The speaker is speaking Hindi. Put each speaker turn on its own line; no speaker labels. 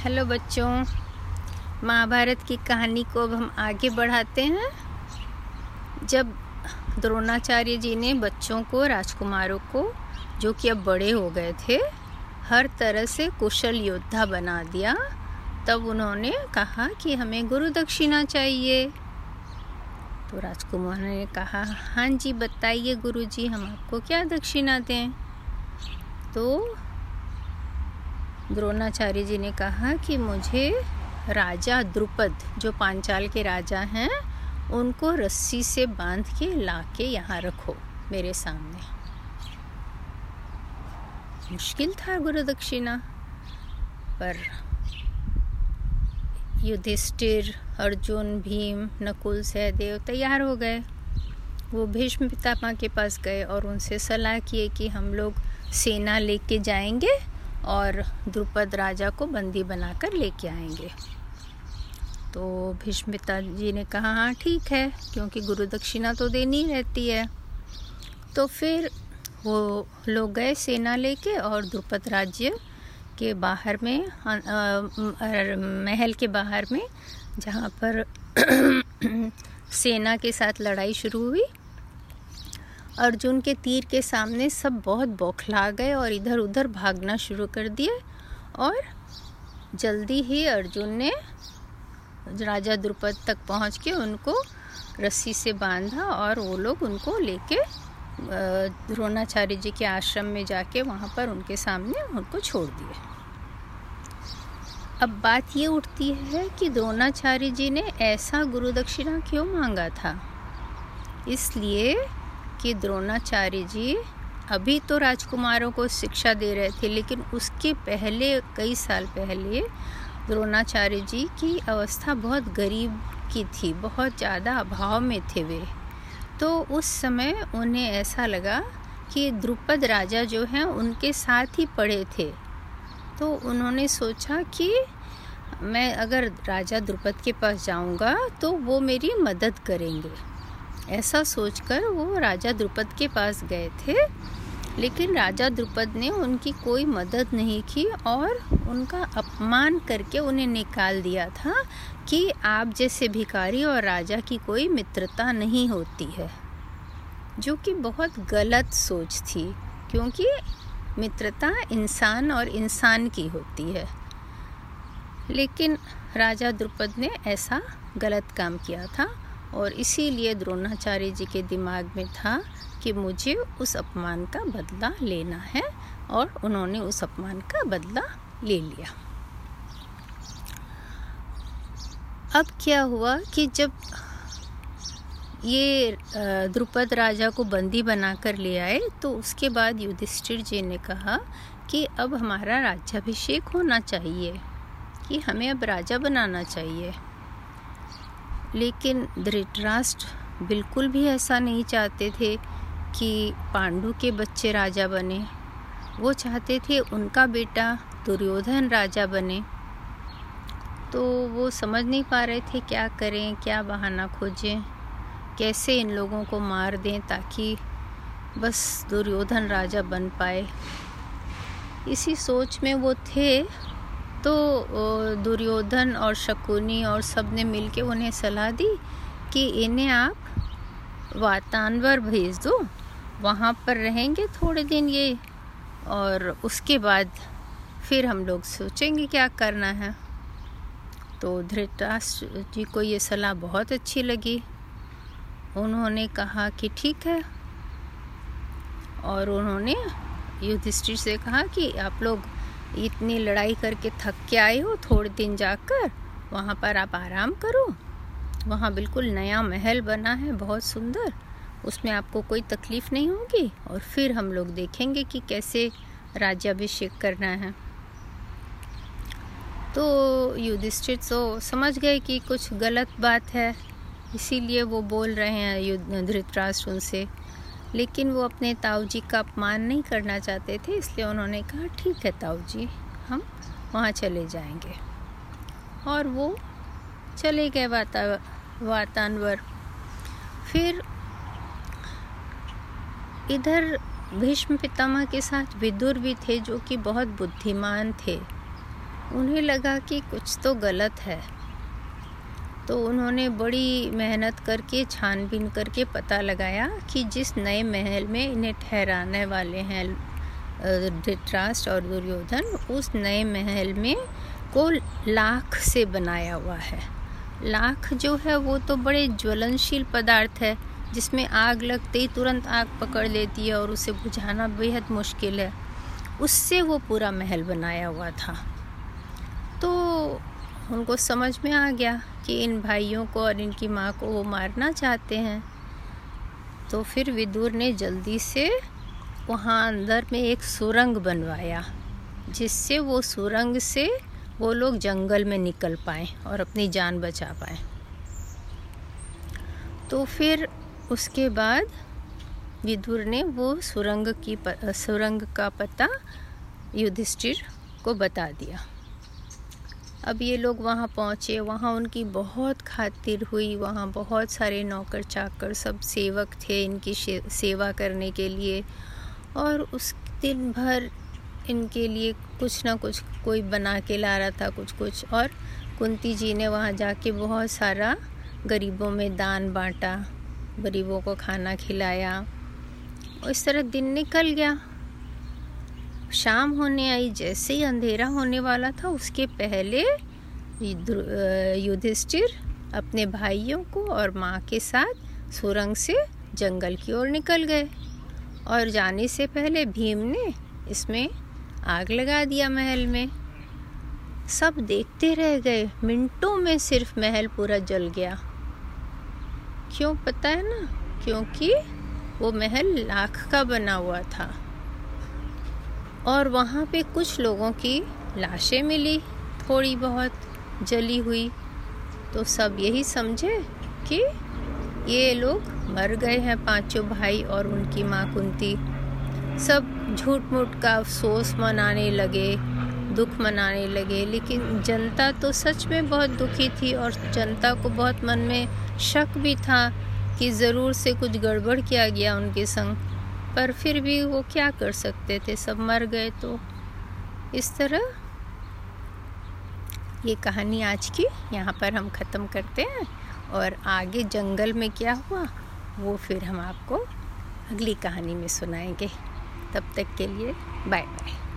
हेलो बच्चों, महाभारत की कहानी को अब हम आगे बढ़ाते हैं। जब द्रोणाचार्य जी ने बच्चों को, राजकुमारों को, जो कि अब बड़े हो गए थे, हर तरह से कुशल योद्धा बना दिया, तब उन्होंने कहा कि हमें गुरु दक्षिणा चाहिए। तो राजकुमार ने कहा हाँ जी, बताइए गुरु जी हम आपको क्या दक्षिणा दें? तो द्रोणाचार्य जी ने कहा कि मुझे राजा द्रुपद, जो पांचाल के राजा हैं, उनको रस्सी से बाँध के ला के यहाँ रखो मेरे सामने। मुश्किल था गुरु दक्षिणा, पर युधिष्ठिर, अर्जुन, भीम, नकुल, सहदेव तैयार हो गए। वो भीष्म पितामह के पास गए और उनसे सलाह किए कि हम लोग सेना लेके जाएँगे और द्रुपद राजा को बंदी बनाकर लेके आएँगे। तो भीष्म जी ने कहा हाँ ठीक है क्योंकि गुरु दक्षिणा तो देनी रहती है। तो फिर वो लोग गए सेना लेके और द्रुपद राज्य के बाहर में आ, महल के बाहर में जहाँ पर सेना के साथ लड़ाई शुरू हुई। अर्जुन के तीर के सामने सब बहुत बौखला गए और इधर उधर भागना शुरू कर दिए और जल्दी ही अर्जुन ने राजा द्रुपद तक पहुँच के उनको रस्सी से बांधा और वो लोग उनको लेके द्रोणाचार्य जी के आश्रम में जाके वहाँ पर उनके सामने उनको छोड़ दिए। अब बात ये उठती है कि द्रोणाचार्य जी ने ऐसा गुरु दक्षिणा क्यों मांगा था? इसलिए कि द्रोणाचार्य जी अभी तो राजकुमारों को शिक्षा दे रहे थे, लेकिन उसके पहले, कई साल पहले, द्रोणाचार्य जी की अवस्था बहुत गरीब की थी, बहुत ज़्यादा अभाव में थे वे। तो उस समय उन्हें ऐसा लगा कि द्रुपद राजा जो हैं, उनके साथ ही पढ़े थे। तो उन्होंने सोचा कि मैं अगर राजा द्रुपद के पास जाऊँगा तो वो मेरी मदद करेंगे। ऐसा सोचकर वो राजा द्रुपद के पास गए थे, लेकिन राजा द्रुपद ने उनकी कोई मदद नहीं की और उनका अपमान करके उन्हें निकाल दिया था कि आप जैसे भिखारी और राजा की कोई मित्रता नहीं होती है, जो कि बहुत गलत सोच थी, क्योंकि मित्रता इंसान और इंसान की होती है। लेकिन राजा द्रुपद ने ऐसा गलत काम किया था और इसीलिए द्रोणाचार्य जी के दिमाग में था कि मुझे उस अपमान का बदला लेना है और उन्होंने उस अपमान का बदला ले लिया। अब क्या हुआ कि जब ये द्रुपद राजा को बंदी बनाकर ले आए तो उसके बाद युधिष्ठिर जी ने कहा कि अब हमारा राज्याभिषेक होना चाहिए, कि हमें अब राजा बनाना चाहिए। लेकिन धृतराष्ट्र बिल्कुल भी ऐसा नहीं चाहते थे कि पांडु के बच्चे राजा बने। वो चाहते थे उनका बेटा दुर्योधन राजा बने। तो वो समझ नहीं पा रहे थे क्या करें, क्या बहाना खोजें, कैसे इन लोगों को मार दें ताकि बस दुर्योधन राजा बन पाए। इसी सोच में वो थे तो दुर्योधन और शकुनी और सबने मिल के उन्हें सलाह दी कि इन्हें आप वातानवर भेज दो। वहाँ पर रहेंगे थोड़े दिन ये और उसके बाद फिर हम लोग सोचेंगे क्या करना है। तो धृतराष्ट्र जी को ये सलाह बहुत अच्छी लगी। उन्होंने कहा कि ठीक है। और उन्होंने युधिष्ठिर से कहा कि आप लोग इतनी लड़ाई करके थक के आए हो थोड़े दिन जाकर? वहाँ पर आप आराम करो। वहाँ बिल्कुल नया महल बना है, बहुत सुंदर। उसमें आपको कोई तकलीफ़ नहीं होगी और फिर हम लोग देखेंगे कि कैसे राज्याभिषेक करना है। तो युधिष्ठिर तो समझ गए कि कुछ गलत बात है, इसीलिए वो बोल रहे हैं धृतराष्ट्र उनसे। लेकिन वो अपने ताऊ जी का अपमान नहीं करना चाहते थे, इसलिए उन्होंने कहा, ठीक है ताऊ जी हम वहाँ चले जाएँगे। और वो चले गए वाता, वातानवर। फिर इधर भीष्म पितामह के साथ विदुर भी थे, जो कि बहुत बुद्धिमान थे। उन्हें लगा कि कुछ तो गलत है। तो उन्होंने बड़ी मेहनत करके, छानबीन करके पता लगाया कि जिस नए महल में इन्हें ठहराने वाले हैं धृतराष्ट्र और दुर्योधन, उस नए महल में को लाख से बनाया हुआ है। लाख जो है वो तो बड़े ज्वलनशील पदार्थ है, जिसमें आग लगते ही तुरंत आग पकड़ लेती है और उसे बुझाना बेहद मुश्किल है। उससे वो पूरा महल बनाया हुआ था। तो उनको समझ में आ गया कि इन भाइयों को और इनकी माँ को वो मारना चाहते हैं। तो फिर विदुर ने जल्दी से वहाँ अंदर में एक सुरंग बनवाया, जिससे वो सुरंग से वो लोग जंगल में निकल पाए और अपनी जान बचा पाए। तो फिर उसके बाद विदुर ने वो सुरंग की सुरंग का पता युधिष्ठिर को बता दिया। अब ये लोग वहाँ पहुँचे, वहाँ उनकी बहुत खातिर हुई, वहाँ बहुत सारे नौकर चाकर सब सेवक थे इनकी सेवा करने के लिए। और उस दिन भर इनके लिए कुछ ना कुछ, कोई बना के ला रहा था कुछ कुछ। और कुंती जी ने वहाँ जाके बहुत सारा गरीबों में दान बांटा, गरीबों को खाना खिलाया। इस तरह दिन निकल गया। शाम होने आई, जैसे ही अंधेरा होने वाला था, उसके पहले युधिष्ठिर अपने भाइयों को और माँ के साथ सुरंग से जंगल की ओर निकल गए। और जाने से पहले भीम ने इसमें आग लगा दिया महल में। सब देखते रह गए। मिनटों में सिर्फ़ महल पूरा जल गया। क्यों पता है ना? क्योंकि वो महल लाख का बना हुआ था। और वहाँ पे कुछ लोगों की लाशें मिली, थोड़ी बहुत जली हुई। तो सब यही समझे कि ये लोग मर गए हैं, पाँचों भाई और उनकी माँ कुंती। सब झूठ मूठ का अफसोस मनाने लगे, दुख मनाने लगे, लेकिन जनता तो सच में बहुत दुखी थी और जनता को बहुत मन में शक भी था कि ज़रूर से कुछ गड़बड़ किया गया उनके संग। पर फिर भी वो क्या कर सकते थे? सब मर गए तो इस तरह। ये कहानी आज की यहाँ पर हम ख़त्म करते हैं और आगे जंगल में क्या हुआ, वो फिर हम आपको अगली कहानी में सुनाएँगे। तब तक के लिए बाय बाय